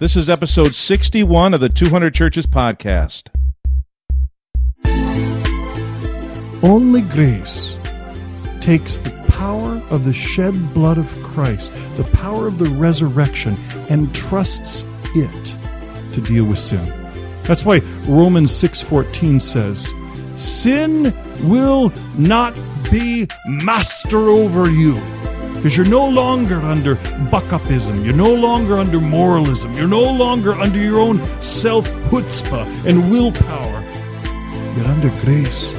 This is episode 61 of the 200 Churches podcast. Only grace takes the power of the shed blood of Christ, the power of the resurrection, and trusts it to deal with sin. That's why Romans 6:14 says, "Sin will not be master over you." Because you're no longer under buck-upism. You're no longer under moralism. You're no longer under your own self chutzpah and willpower. You're under grace.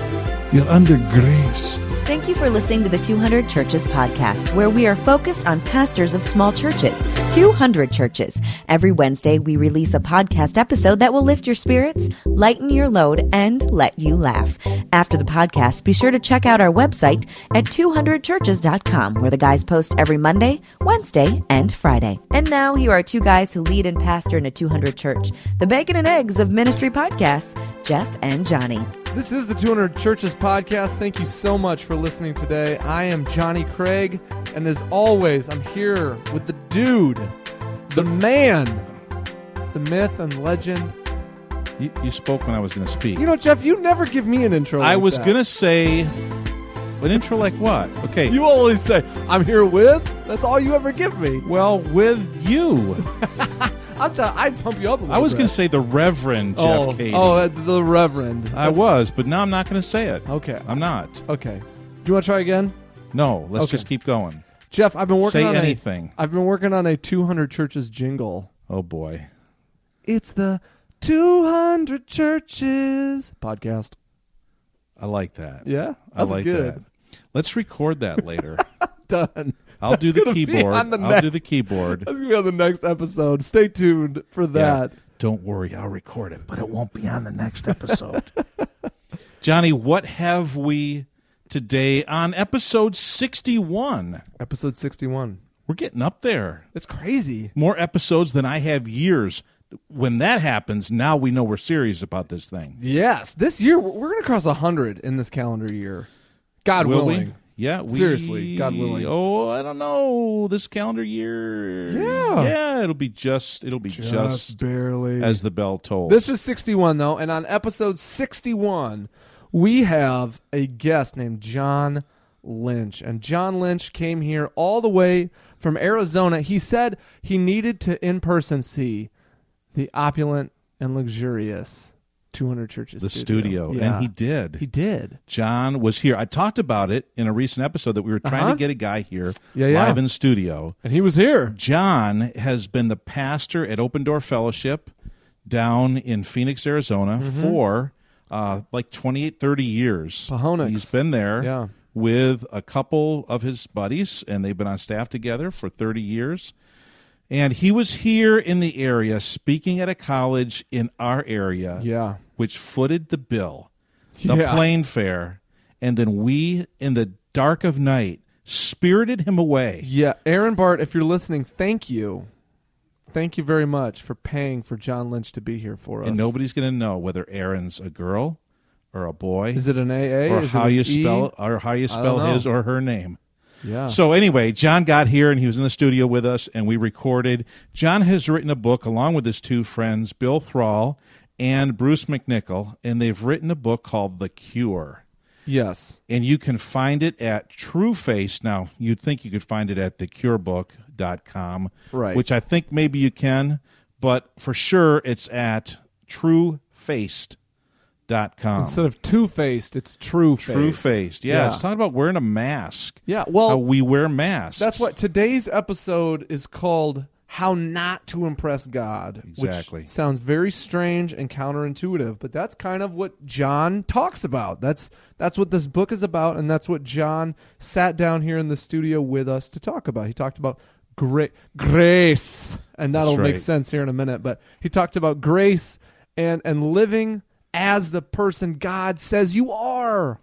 You're under grace. Thank you for listening to the 200 Churches podcast, where we are focused on pastors of small churches, 200 churches. Every Wednesday, we release a podcast episode that will lift your spirits, lighten your load, and let you laugh. After the podcast, be sure to check out our website at 200churches.com, where the guys post every Monday, Wednesday, and Friday. And now, here are two guys who lead and pastor in a 200 church, the bacon and eggs of ministry podcasts, Jeff and Johnny. This is the 200 Churches podcast. Thank you so much for listening today. I am Johnny Craig, and as always, I'm here with the dude, the man, the myth and legend. You, you spoke when I was going to speak. You know, Jeff, you never give me an intro. I like was that. going to say an intro like what? Okay. You always say, I'm here with. That's all you ever give me. well, with you. I'm t- I'd pump you up a little I was going to say the Reverend Jeff oh, Cady. Oh, uh, the Reverend. I That's- was, but now I'm not going to say it. Okay. I'm not. Okay. Do you want to try again? No, let's Okay. just keep going. Jeff, I've been working Say on anything. A, I've been working on a 200 Churches jingle. Oh boy. It's the 200 Churches podcast. I like that. Yeah, I that's like good. that. Let's record that later. Done. I'll do That's the keyboard. the I'll next- do the keyboard. That's gonna be on the next episode. Stay tuned for Yeah. that. Don't worry, I'll record it, but it won't be on the next episode. Johnny, what have we today on episode 61? Episode 61. We're getting up there. It's crazy. More episodes than I have years. When that happens, now we know we're serious about this thing. Yes, this year we're we're gonna cross 100 in this calendar year. God Will willing. we? Yeah, we, Seriously, God willing. Oh, I don't know. This calendar year. Yeah. Yeah, it'll be just it'll be just, barely. as the bell tolls. This is 61 though, and on episode 61, we have a guest named John Lynch. And John Lynch came here all the way from Arizona. He said he needed to in person see the opulent and luxurious 200 Churches the studio, Yeah. and he did. He did. John was here. I talked about it in a recent episode that we were trying Uh-huh. to get a guy here Yeah, yeah. live in studio. And he was here. John has been the pastor at Open Door Fellowship down in Phoenix, Arizona Mm-hmm. for uh, like 28, 30 years. Pajonix. He's been there Yeah. with a couple of his buddies, and they've been on staff together for 30 years. And he was here in the area speaking at a college in our area Yeah. which footed the bill, the Yeah. plane fare, and then we, in the dark of night, spirited him away. Yeah. Aaron Bart, if you're listening, thank you. Thank you very much for paying for John Lynch to be here for us. And nobody's going to know whether Aaron's a girl or a boy, Is it an AA? or Is how you E? spell or how you spell his or her name. Yeah. So anyway, John got here and he was in the studio with us, and we recorded. John has written a book along with his two friends, Bill Thrall and Bruce McNicol, and they've written a book called The Cure. yes. and you can find it at Trueface. Now, you'd think you could find it at thecurebook.com, Right. which I think maybe you can, but for sure it's at truefaced.com. Instead of two faced, it's true faced. Truefaced. Yeah, Yeah. it's talking about wearing a mask. Yeah, well- how we wear masks. That's what today's episode is called How Not to Impress God. Exactly. Which sounds very strange and counterintuitive, but that's kind of what John talks about. That's that's what this book is about, and that's what John sat down here in the studio with us to talk about. He talked about gra- grace, and that'll That's make sense here in a minute. But he talked about grace and and living as the person God says you are.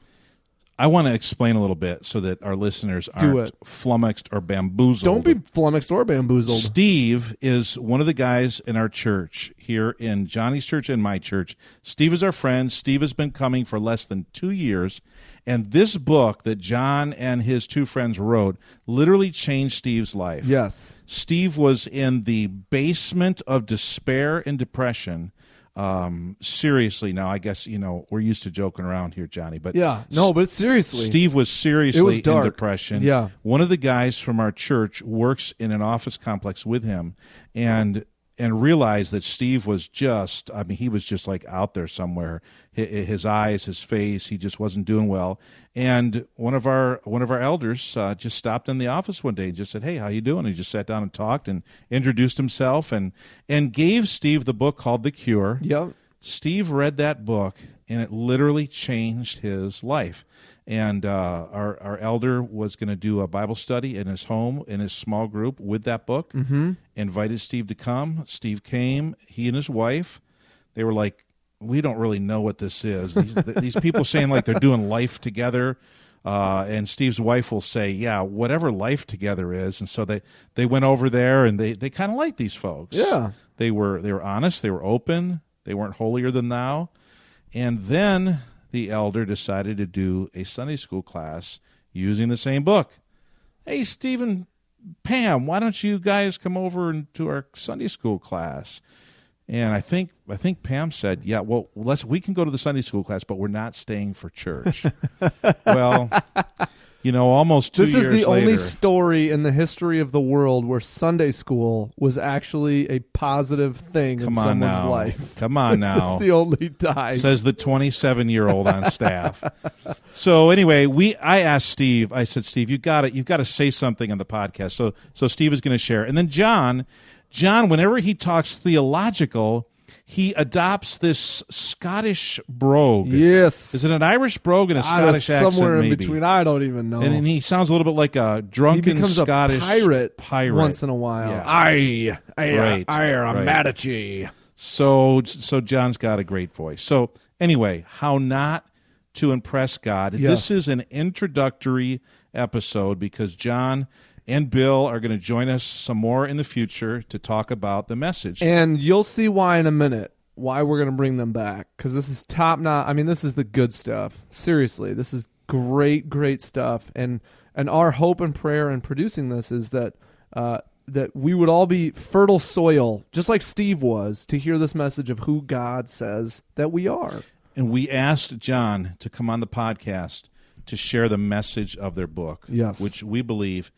I want to explain a little bit so that our listeners Do aren't it. flummoxed or bamboozled. Don't be flummoxed or bamboozled. Steve is one of the guys in our church here in Johnny's church and my church. Steve is our friend. Steve has been coming for less than two years. And this book that John and his two friends wrote literally changed Steve's life. Yes. Steve was in the basement of despair and depression. Um, seriously, now I guess you know we're used to joking around here, Johnny. But Yeah. No, but seriously. Steve was seriously was in depression. Yeah. One of the guys from our church works in an office complex with him and and realized that Steve was just I mean he was just like out there somewhere. His eyes, his face, he just wasn't doing well. And one of our one of our elders uh, just stopped in the office one day and just said, "Hey, how you doing?" He just sat down and talked and introduced himself and and gave Steve the book called The Cure. Yep. Steve read that book and it literally changed his life. And uh, our our elder was going to do a Bible study in his home in his small group with that book. Mm-hmm. Invited Steve to come. Steve came. He and his wife. They were like, "We don't really know what this is." These, these people saying like they're doing life together. Uh, and Steve's wife will say, "Yeah, whatever life together is." And so they, they went over there, and they, they kind of like these folks. Yeah. They were they were honest. They were open. They weren't holier than thou. And then the elder decided to do a Sunday school class using the same book. Hey, Stephen, Pam, why don't you guys come over to our Sunday school class? And I think I think Pam said, "Yeah, well, let's we can go to the Sunday school class, but we're not staying for church." well, you know, almost two This is years the only story in the history of the world where Sunday school was actually a positive thing in Come on someone's now. life. Come on this now. is the only time. says the 27 year old on staff. so anyway, we I asked Steve. I said, Steve, you got it. You've got to say something on the podcast. So so Steve is going to share, and then John, John, whenever he talks theological, he adopts this Scottish brogue. yes. Is it an Irish brogue and a ah, was Scottish accent? somewhere in maybe? between. I don't even know. And, and he sounds a little bit like a he drunken becomes Scottish a pirate, pirate once in a while. Yeah. I, I, Right, I, am right. mad at ye. So so John's got a great voice. So anyway, how not to impress God. Yes. This is an introductory episode because John and Bill are going to join us some more in the future to talk about the message. And you'll see why in a minute. Why we're going to bring them back because this is top notch. I mean, this is the good stuff. Seriously, this is great, great stuff. And and our hope and prayer in producing this is that uh, that we would all be fertile soil, just like Steve was, to hear this message of who God says that we are. and we asked John to come on the podcast to share the message of their book, Yes. which we believe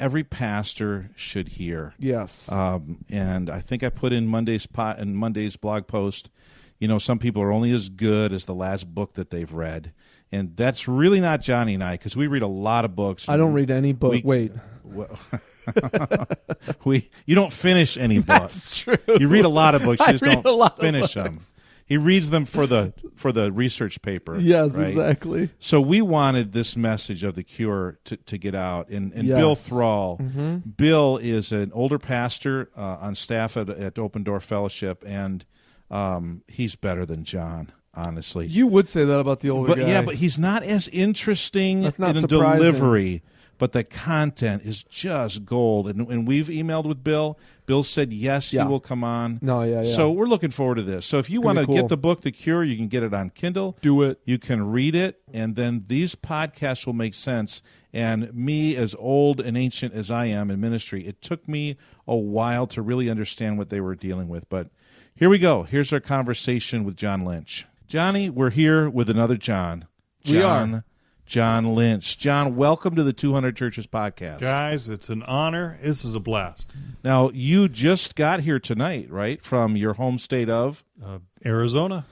every pastor should hear. Yes. Um, and I think I put in Monday's pot and Monday's blog post. You know, some people are only as good as the last book that they've read, and that's really not Johnny and I because we read a lot of books. I don't read any book. we- Wait, Well, we you don't finish any books. that's true. You read a lot of books. You I just read a don't finish them. He reads them for the for the research paper. Yes, right? exactly. So we wanted this message of the cure to, to get out. And, and Yes. Bill Thrall, Mm-hmm. Bill is an older pastor uh, on staff at, at Open Door Fellowship, and um, he's better than John, honestly. You would say that about the older but guy. yeah, but he's not as interesting That's not in surprising. delivery. But the content is just gold, and, and we've emailed with Bill. Bill said yes, Yeah. he will come on. no, yeah, yeah. So we're looking forward to this. So if you want gonna cool. get the book, The Cure, you can get it on Kindle. do it. You can read it, and then these podcasts will make sense. And me, as old and ancient as I am in ministry, it took me a while to really understand what they were dealing with. But here we go. Here's our conversation with John Lynch. Johnny, we're here with another John. We are. John, John Lynch. John, welcome to the 200 Churches podcast. Guys, it's an honor. This is a blast. Now, you just got here tonight, right, from your home state of? Uh, Arizona.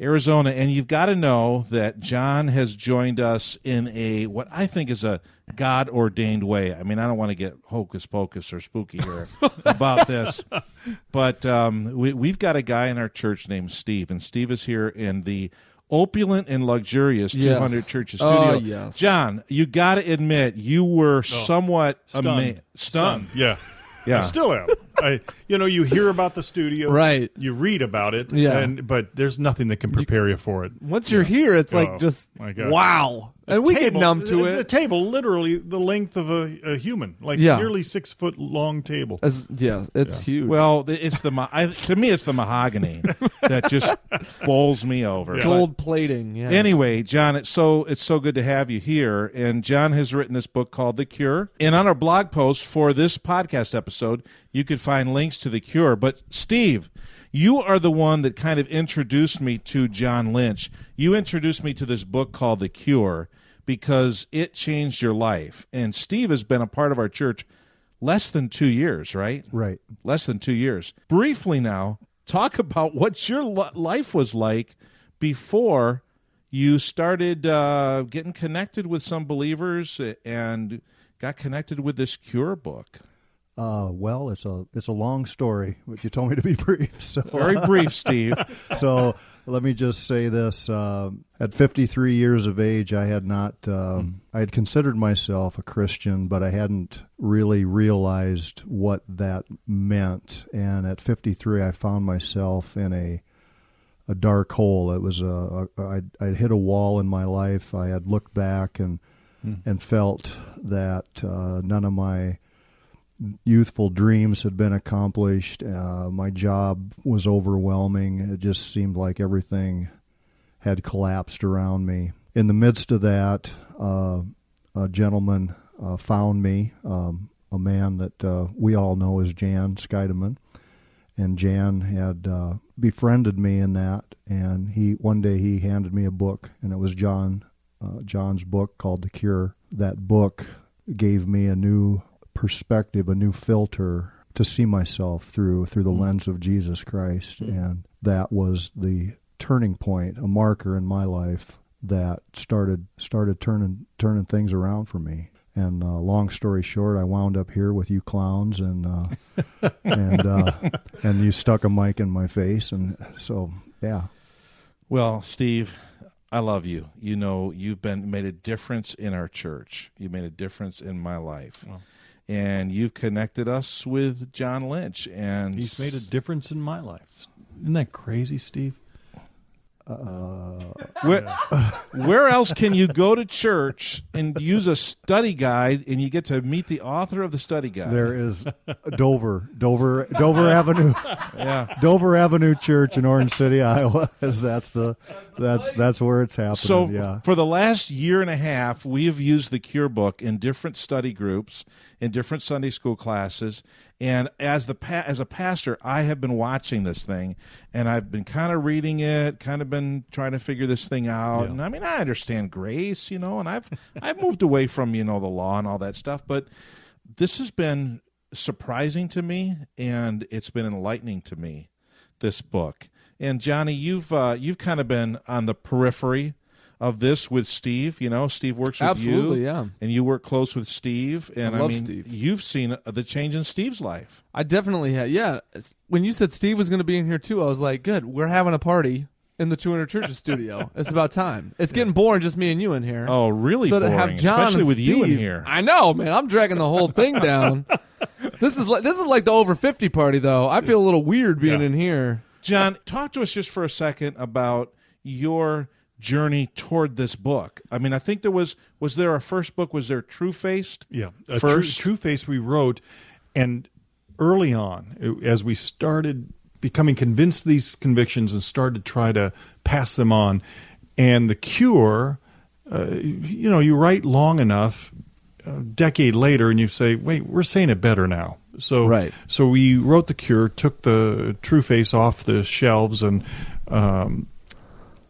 Arizona, and you've got to know that John has joined us in a what I think is a God ordained way. I mean, I don't want to get hocus pocus or spooky here about this, but um, we, we've got a guy in our church named Steve, and Steve is here in the opulent and luxurious Yes. 200 Churches Oh, studio. yes. John, you got to admit you were somewhat Stunned. ama- stunned. Yeah. Yeah. I still am. I, you know, you hear about the studio, Right. You read about it, Yeah. And but there's nothing that can prepare you for it. Once you're here, it's like Oh, just wow. and we get numb to it. A it. table, literally the length of a, a human, like Yeah. nearly six foot long table. As, yeah, it's huge. Well, it's the I, to me, it's the mahogany that just bowls me over. gold plating. Yeah. Anyway, John, it's so it's so good to have you here. And John has written this book called The Cure. And on our blog post for this podcast episode, you could find links to The Cure. But Steve, you are the one that kind of introduced me to John Lynch. You introduced me to this book called The Cure because it changed your life. And Steve has been a part of our church less than two years, right? Right. less than two years. Briefly now, talk about what your life was like before you started uh, getting connected with some believers and got connected with this cure book. Uh, well, it's a it's a long story, but you told me to be brief. So Very brief, Steve. so let me just say this: uh, at 53 years of age, I had not um, I had considered myself a Christian, but I hadn't really realized what that meant. And at 53, I found myself in a a dark hole. It was a, a I'd, I'd hit a wall in my life. I had looked back and and felt that uh, none of my youthful dreams had been accomplished. Uh, my job was overwhelming. It just seemed like everything had collapsed around me. In the midst of that, uh, a gentleman uh, found me, um, a man that uh, we all know as Jan Scheidemann. And Jan had uh, befriended me in that, and he one day he handed me a book, and it was John uh, John's book called The Cure. That book gave me a new perspective, a new filter to see myself through through the lens of Jesus Christ, and that was the turning point, a marker in my life that started started turning turning things around for me. And uh, long story short, I wound up here with you clowns, and uh, and uh, and you stuck a mic in my face, and so yeah, Well, Steve, I love you. You know, you've been made a difference in our church. You made a difference in my life. And you've connected us with John Lynch and He's made a difference in my life. Isn't that crazy, Steve? Uh, where, where else can you go to church and use a study guide and you get to meet the author of the study guide? there is Dover, Dover, Dover Avenue, Yeah. Dover Avenue Church in Orange City, Iowa. That's the that's that's where it's happening. So yeah. for the last year and a half, we have used the Cure book in different study groups, in different Sunday school classes, and as the pa- as a pastor, I have been watching this thing, and I've been kind of reading it, kind of been trying to figure this thing out. Yeah. And I mean, I understand grace, you know, and I've I've moved away from you know the law and all that stuff, but this has been surprising to me, and it's been enlightening to me. This book, and Johnny, you've uh, you've kind of been on the periphery of this with Steve. You know, Steve works with Absolutely, you, yeah. and you work close with Steve. And I I, mean, Steve. you've seen uh, the change in Steve's life. I definitely had. Yeah, when you said Steve was going to be in here too, I was like, good. We're having a party in the 200 Churches studio. It's about time. It's getting boring just me and you in here. Oh, really so to have John especially with you in here. I know, man. I'm dragging the whole thing down. this is like this is like the over 50 party though. I feel a little weird being Yeah. in here. John, talk to us just for a second about your journey toward this book. I mean, I think there was was there a first book? Was there True Faced? Yeah, a First- true, true face we wrote, and early on, it- as we started becoming convinced of these convictions and started to try to pass them on, and the cure, uh, you know, you write long enough, a decade later, and you say, "Wait, we're saying it better now." So, Right. so we wrote the cure, took the True Face off the shelves, and um,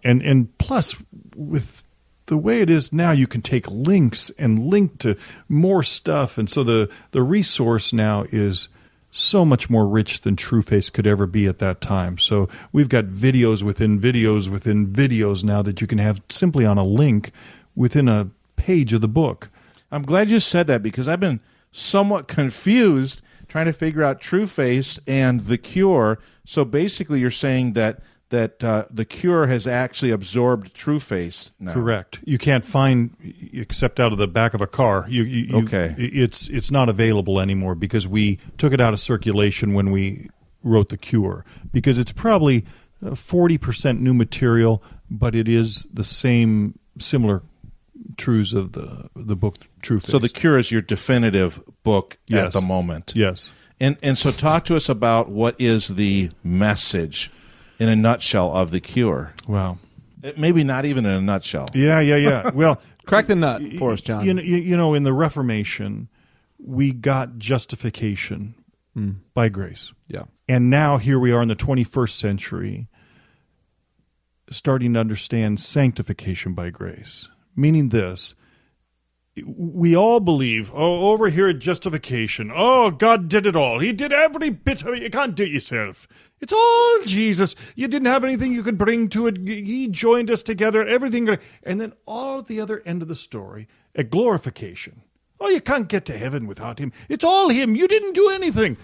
and and plus with the way it is now you can take links and link to more stuff and so the the resource now is so much more rich than TrueFace could ever be at that time. So we've got videos within videos within videos now that you can have simply on a link within a page of the book. I'm glad you said that because I've been somewhat confused trying to figure out Trueface and The Cure. So basically, you're saying that that uh, The Cure has actually absorbed True Face now. Correct. You can't find except out of the back of a car. You, you, you- Okay. It's it's not available anymore because we took it out of circulation when we wrote the cure because it's probably uh, forty percent new material, but it is the same similar truths of the the book True Faith. So the cure is your definitive book at the moment. yes. And and so talk to us about what is the message in a nutshell of the cure. Wow. Uh, Maybe not even in a nutshell. Yeah, yeah, yeah. Well, Crack the nut for us, John. You know, you, you know, in the Reformation, we got justification by grace. yeah. And now here we are in the 21st century, starting to understand sanctification by grace. Meaning this we all believe, oh, over here at justification, oh, God did it all. He did every bit of it. You can't do it yourself. It's all Jesus. You didn't have anything you could bring to it. He joined us together, everything. And then all at the other end of the story, at glorification. Oh, you can't get to heaven without Him. It's all Him. You didn't do anything.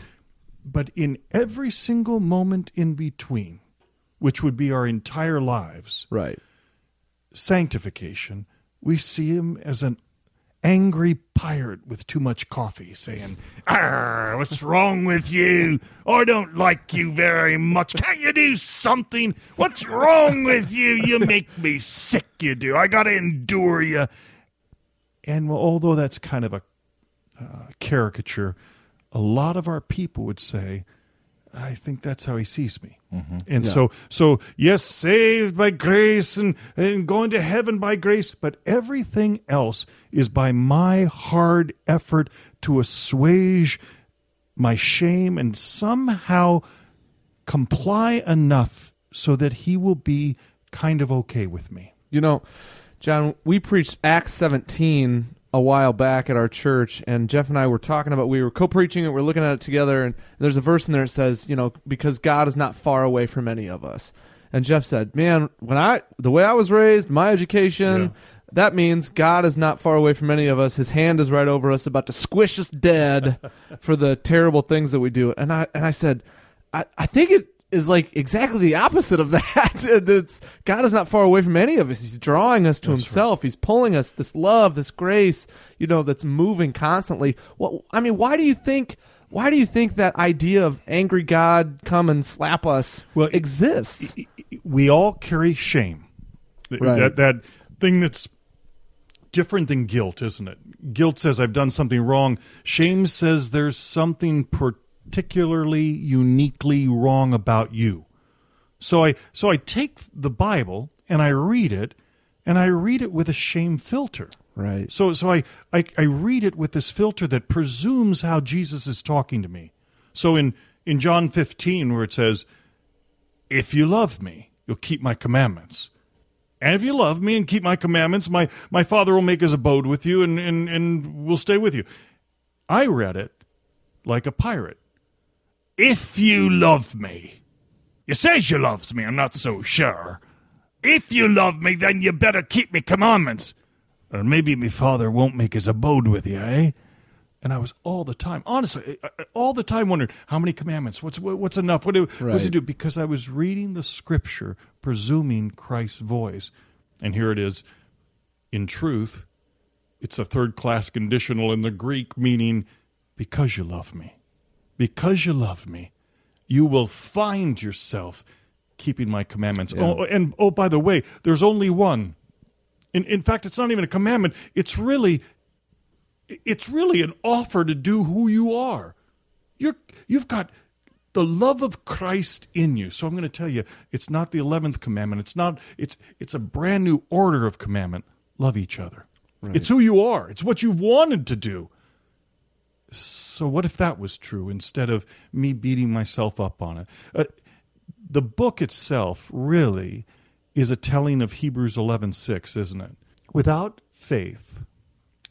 But in every single moment in between, which would be our entire lives, Right. sanctification, we see him as an angry pirate with too much coffee saying, what's wrong with you? I don't like you very much. Can't you do something? What's wrong with you? You make me sick, you do. I got to endure you. And although that's kind of a uh, caricature, a lot of our people would say, I think that's how he sees me. Mm-hmm. And so, so yes, saved by grace and, and going to heaven by grace, but everything else is by my hard effort to assuage my shame and somehow comply enough so that he will be kind of okay with me. You know, John, we preached Acts 17 a while back at our church, and Jeff and I were talking about, we were co preaching it, we are looking at it together, and there's a verse in there that says, you know, because God is not far away from any of us. And Jeff said, man, when I, the way I was raised, my education, that means God is not far away from any of us. His hand is right over us, about to squish us dead for the terrible things that we do. And I, and I said, I, I think it is like exactly the opposite of that. it's God is not far away from any of us. He's drawing us to Himself. He's pulling us. This love, this grace, you know, that's moving constantly. What I mean, why do you think? Why do you think that idea of angry God come and slap us Well, it- exists? we all carry shame. Right. That that thing that's different than guilt, isn't it? Guilt says I've done something wrong. Shame says there's something particularly uniquely wrong about you. So I so I take the Bible and I read it and I read it with a shame filter. right. So so I, I I read it with this filter that presumes how Jesus is talking to me. So in in John 15 where it says if you love me, you'll keep my commandments. And if you love me and keep my commandments, my, my Father will make his abode with you and, and, and will stay with you. I read it like a pirate. If you love me, you says you loves me, I'm not so sure. If you love me, then you better keep me commandments. Or maybe me father won't make his abode with you, eh? And I was all the time, honestly, all the time wondering how many commandments. What's what's enough? What do what's Right. it do? Because I was reading the scripture, presuming Christ's voice, and here it is. In truth, it's a third class conditional in the Greek, meaning because you love me, because you love me, you will find yourself keeping my commandments. Oh, and oh, by the way, there's only one. In in fact, it's not even a commandment. It's really it's really an offer to do who you are. You're you've got the love of Christ in you. So I'm going to tell you, it's not the eleventh commandment. It's not. It's it's a brand new order of commandment. Love each other. It's who you are. It's what you've wanted to do. So what if that was true instead of me beating myself up on it? Uh, the book itself really is a telling of Hebrews 11:6, isn't it? Without faith,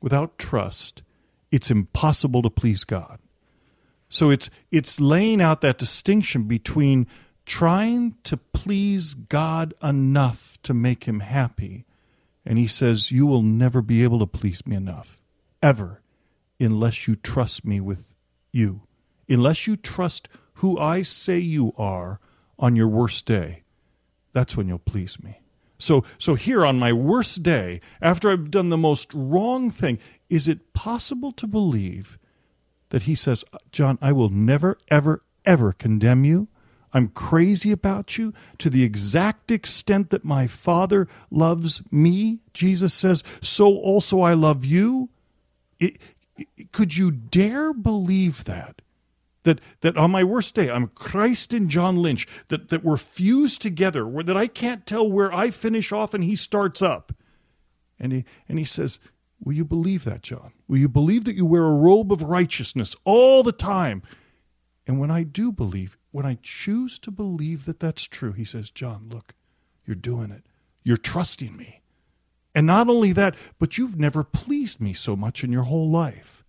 without trust, it's impossible to please God. So it's it's laying out that distinction between trying to please God enough to make him happy and he says you will never be able to please me enough ever unless you trust me with you unless you trust who I say you are on your worst day that's when you'll please me. So so here on my worst day, after I've done the most wrong thing, is it possible to believe that he says, John, I will never, ever, ever condemn you. I'm crazy about you to the exact extent that my Father loves me, Jesus says, so also I love you. It, could you dare believe that? That, that on my worst day, I'm Christ and John Lynch, that, that we're fused together, where, that I can't tell where I finish off and he starts up. And he, and he says, Will you believe that, John? Will you believe that you wear a robe of righteousness all the time? And when I do believe, when I choose to believe that that's true, he says, John, look, you're doing it. You're trusting me. And not only that, but you've never pleased me so much in your whole life.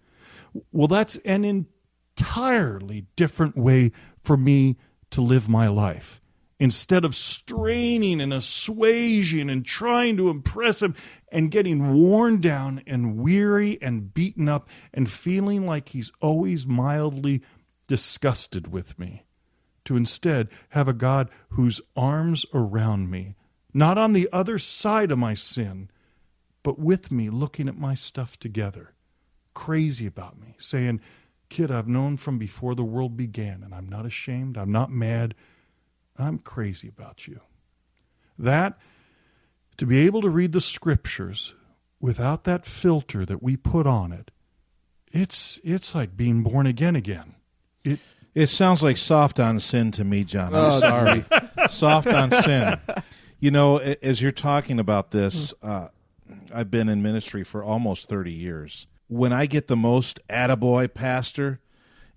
Well, that's an entirely different way for me to live my life. Instead of straining and assuaging and trying to impress him and getting worn down and weary and beaten up and feeling like he's always mildly disgusted with me, to instead have a God whose arms around me, not on the other side of my sin, but with me looking at my stuff together, crazy about me, saying, Kid, I've known from before the world began, and I'm not ashamed. I'm not mad. I'm crazy about you. That, to be able to read the scriptures without that filter that we put on it, it's it's like being born again again. It It sounds like soft on sin to me, John. I'm Oh, sorry. soft on sin. You know, as you're talking about this, uh, I've been in ministry for almost 30 years. When I get the most attaboy pastor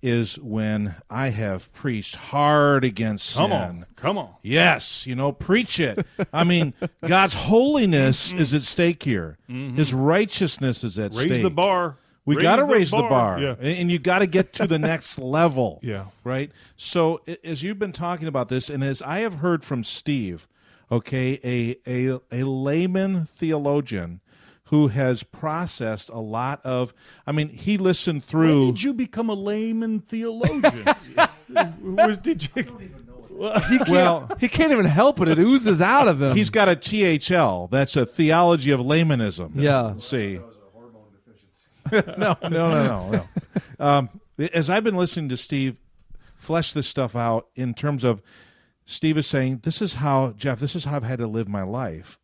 is when I have preached hard against sin. come on, come on. Yes, you know, preach it. I mean, God's holiness is at stake here. His righteousness is at Mm-hmm. Raise the bar. We got to raise the bar. Yeah. and and you got to get to the next level. Yeah. right. So as you've been talking about this, and as I have heard from Steve, okay, a a a layman theologian who has processed a lot of. I mean, he listened When through. did you become a layman theologian? Was- did you? He can't, Well- he can't even help it. It oozes out of him. He's got a THL. That's a theology of laymanism. Yeah. See. no, no, no, no, no. Um, as I've been listening to Steve flesh this stuff out in terms of Steve is saying, This is how, Jeff, this is how I've had to live my life.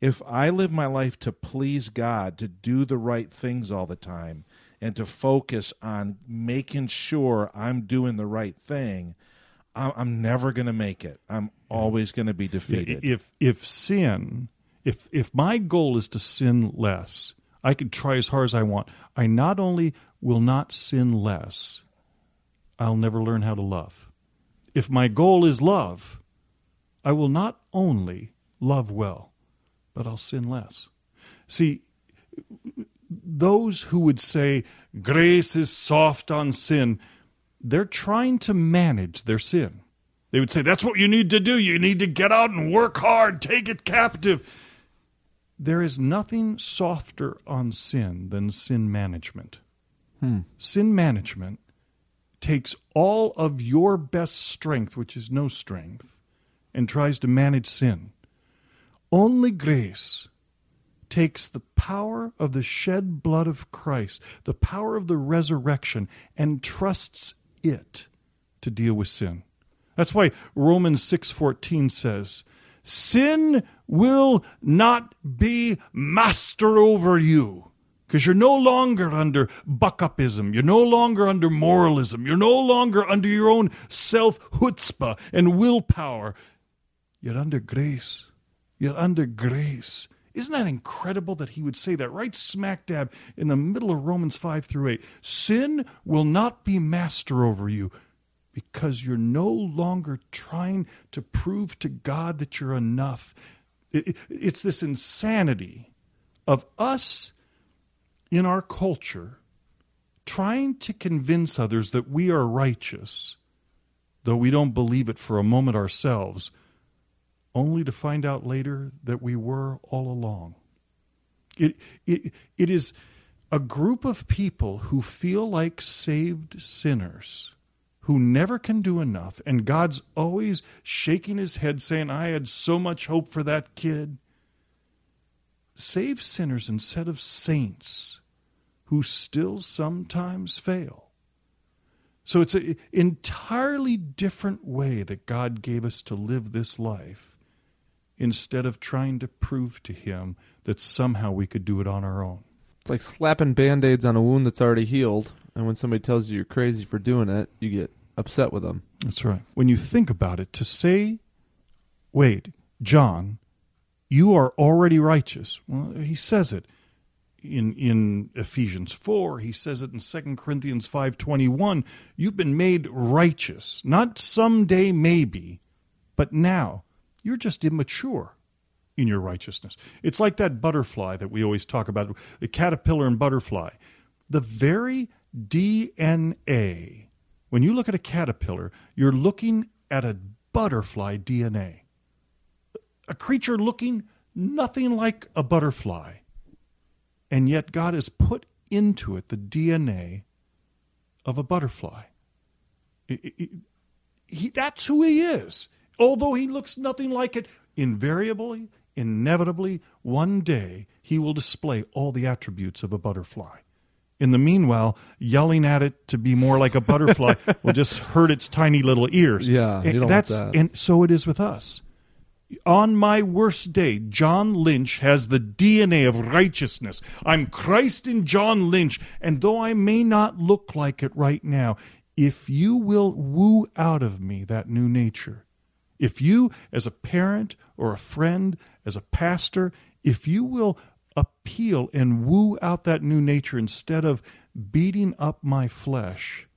If I live my life to please God, to do the right things all the time, and to focus on making sure I'm doing the right thing, I'm, I'm never going to make it. I'm always going to be defeated. If if sin, if if my goal is to sin less, I can try as hard as I want. I not only will not sin less, I'll never learn how to love. If my goal is love, I will not only love well, but I'll sin less. See, those who would say grace is soft on sin, they're trying to manage their sin. They would say, That's what you need to do. You need to get out and work hard, take it captive. There is nothing softer on sin than sin management. Hmm. Sin management takes all of your best strength, which is no strength, and tries to manage sin. Only grace takes the power of the shed blood of Christ, the power of the resurrection, and trusts it to deal with sin. That's why Romans 6:14 says, "Sin will not be master over you." Because you're no longer under buck-upism. You're no longer under moralism. You're no longer under your own self chutzpah and willpower. You're under grace. You're under grace. Isn't that incredible that he would say that right smack dab in the middle of Romans 5 through 8? Sin will not be master over you because you're no longer trying to prove to God that you're enough. It- it- It's this insanity of us in our culture trying to convince others that we are righteous, though we don't believe it for a moment ourselves, only to find out later that we were all along. It, it, it is a group of people who feel like saved sinners who never can do enough, and God's always shaking his head saying, I had so much hope for that kid. Save sinners instead of saints who still sometimes fail. So it's an entirely different way that God gave us to live this life instead of trying to prove to Him that somehow we could do it on our own. It's like slapping band aids on a wound that's already healed. And when somebody tells you you're crazy for doing it, you get upset with them. That's right. When you think about it, to say, wait, John, you are already righteous. Well, he says it in in Ephesians 4, he says it in 2 Corinthians 5:21, you've been made righteous. Not someday maybe, but now. You're just immature in your righteousness. It's like that butterfly that we always talk about, the caterpillar and butterfly. The very DNA. When you look at a caterpillar, you're looking at a butterfly DNA. A creature looking nothing like a butterfly. And yet God has put into it the DNA of a butterfly. It- it- it- he, that's who he is. Although he looks nothing like it, invariably, inevitably, one day he will display all the attributes of a butterfly. In the meanwhile, yelling at it to be more like a butterfly will just hurt its tiny little ears. Yeah, you And that's that. and so it is with us. On my worst day, John Lynch has the DNA of righteousness. I'm Christ in John Lynch, and though I may not look like it right now, if you will woo out of me that new nature, if you, as a parent or a friend, as a pastor, if you will appeal and woo out that new nature instead of beating up my flesh,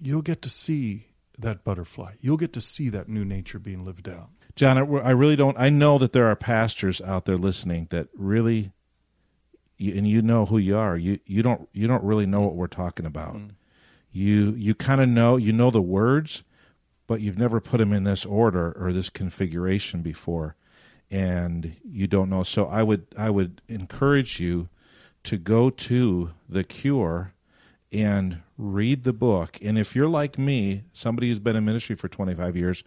you'll get to see that butterfly. You'll get to see that new nature being lived out. John, I really don't. I know that there are pastors out there listening that really, you, and you know who you are. You you don't you don't really know what we're talking about. Hmm. You you kind of know you know the words, but you've never put them in this order or this configuration before, and you don't know. So I would I would encourage you to go to the Cure and read the book. And if you're like me, somebody who's been in ministry for 25 years,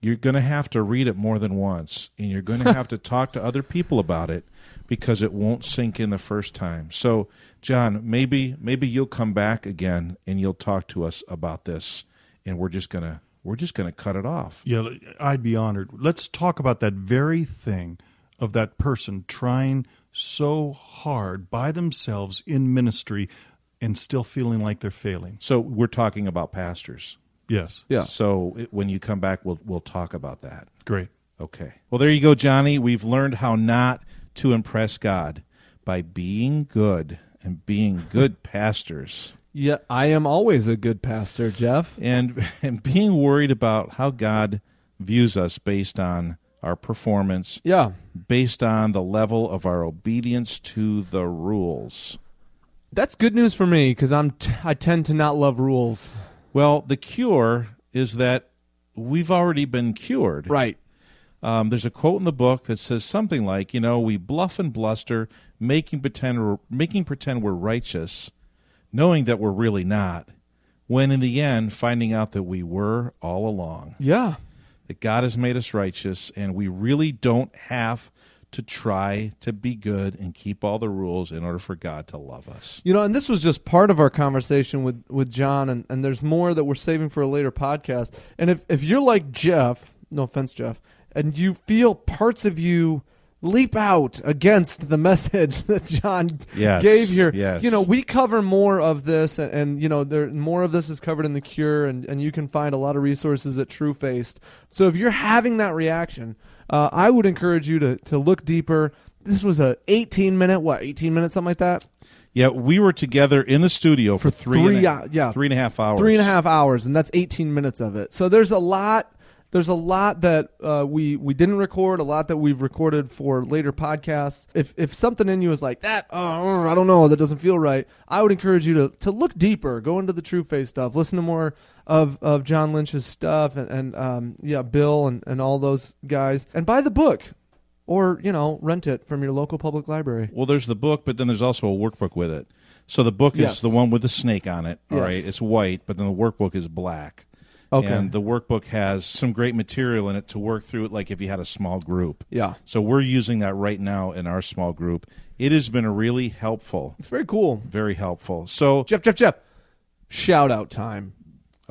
you're going to have to read it more than once and you're going to have to talk to other people about it because it won't sink in the first time. So, John, maybe maybe you'll come back again and you'll talk to us about this and we're just going to we're just going to cut it off. Yeah, I'd be honored. Let's talk about that very thing of that person trying so hard by themselves in ministry and still feeling like they're failing. So, we're talking about pastors. Yes. Yeah. So, it, when you come back we'll we'll talk about that. Great. Okay. Well, there you go, Johnny. We've learned how not to impress God by being good and being good pastors Yeah, I am always a good pastor, Jeff. and and being worried about how God views us based on our performance, Yeah. based on the level of our obedience to the rules. That's good news for me because I'm t- I tend to not love rules. Well, the cure is that we've already been cured. Right. Um, there's a quote in the book that says something like, you know, we bluff and bluster, making pretend we're, making pretend we're righteous, knowing that we're really not, when in the end finding out that we were all along. Yeah. That God has made us righteous, and we really don't have to try to be good and keep all the rules in order for God to love us. You know, and this was just part of our conversation with, with John, and, and there's more that we're saving for a later podcast. And if, if you're like Jeff, no offense, Jeff, and you feel parts of you leap out against the message that John Yes, gave here, yes. you know, we cover more of this, and, and you know, there more of this is covered in the Cure, and, and you can find a lot of resources at True Faced. So if you're having that reaction, uh, I would encourage you to to look deeper. This was a 18 minute, what, 18 minutes, something like that. Yeah, we were together in the studio for, For three, and a- yeah. three and a half hours. three and a half hours, and that's 18 minutes of it. So there's a lot. There's a lot that uh, we we didn't record, a lot that we've recorded for later podcasts. If if something in you is like that, oh, I don't know, that doesn't feel right. I would encourage you to to look deeper, go into the True Face stuff, listen to more of of John Lynch's stuff, and, and um, yeah, Bill and and all those guys, and buy the book, or you know, rent it from your local public library. Well, there's the book, but then there's also a workbook with it. So the book Yes. is the one with the snake on it. All Yes. right, it's white, but then the workbook is black. Okay. And the workbook has some great material in it to work through it, like if you had a small group. Yeah, So we're using that right now in our small group. It has been really helpful, it's very cool. very helpful. So Jeff, Jeff, Jeff. Shout out time.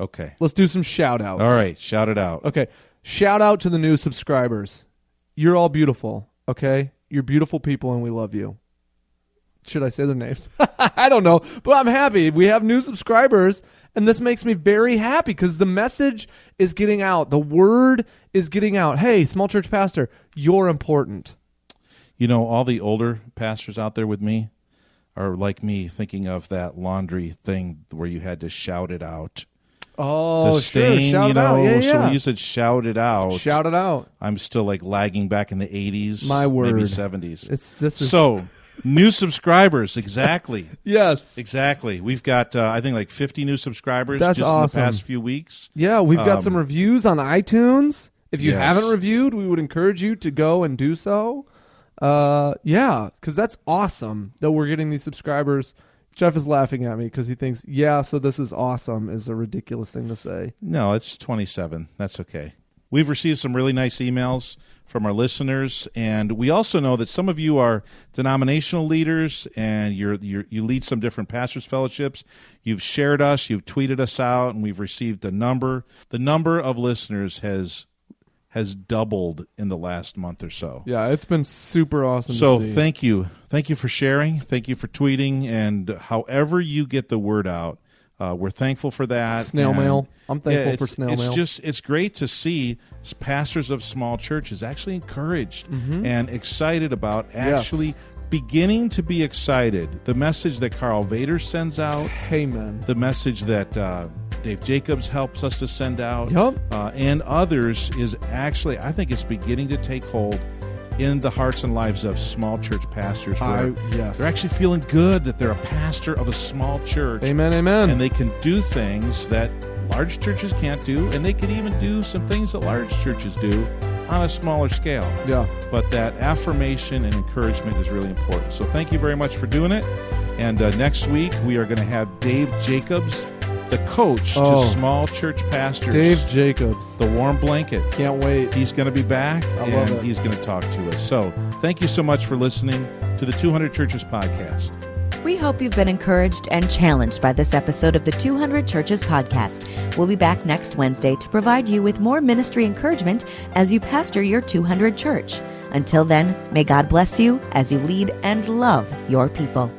Okay. Let's do some shout outs. All right. Shout it out. Okay. Shout out to the new subscribers. You're all beautiful, okay? You're beautiful people and we love you. Should I say their names? I don't know, but I'm happy. We have new subscribers and this makes me very happy cuz the message is getting out. The word is getting out. Hey, small church pastor, you're important. You know, all the older pastors out there with me are like me thinking of that laundry thing where you had to shout it out. Oh, the sure. stain, Shout you know. out. Yeah, So yeah. when you said shout it out, Shout it out. I'm still like lagging back in the 80s, My maybe word. 70s. It's this is so new subscribers, exactly. Yes. Exactly. We've got, uh, I think, like 50 new subscribers That's just awesome. in the past few weeks. Yeah, we've got Um, some reviews on iTunes. If you yes. haven't reviewed, we would encourage you to go and do so. Uh, yeah, because that's awesome that we're getting these subscribers. Jeff is laughing at me because he thinks, "Yeah, so this is awesome" is a ridiculous thing to say. No, it's 27. That's okay. We've received some really nice emails from our listeners, and we also know that some of you are denominational leaders and you're, you're, you lead some different pastors' fellowships. You've shared us, you've tweeted us out, and we've received a number. The number of listeners has has doubled in the last month or so. Yeah, it's been super awesome. So to see. thank you, thank you for sharing, thank you for tweeting, and however you get the word out, uh, we're thankful for that. Snail And- mail. I'm thankful yeah, for snail it's mail. It's just it's great to see pastors of small churches actually encouraged and excited about actually Mm-hmm. Yes. beginning to be excited. The message that Karl Vaters sends out, Amen. the message that uh, Dave Jacobs helps us to send out, Yup. uh, and others is actually I think it's beginning to take hold in the hearts and lives of small church pastors. I yes. they're actually feeling good that they're a pastor of a small church Amen. Amen. and they can do things that large churches can't do, and they can even do some things that large churches do on a smaller scale. yeah. But that affirmation and encouragement is really important. So thank you very much for doing it. And uh, next week we are going to have Dave Jacobs, the coach Oh. to small church pastors. Dave Jacobs. the warm blanket. Can't wait. He's going to be back, I and love it. he's going to talk to us. So thank you so much for listening to the 200 Churches podcast. We hope you've been encouraged and challenged by this episode of the 200 Churches podcast. We'll be back next Wednesday to provide you with more ministry encouragement as you pastor your 200 church. Until then, may God bless you as you lead and love your people.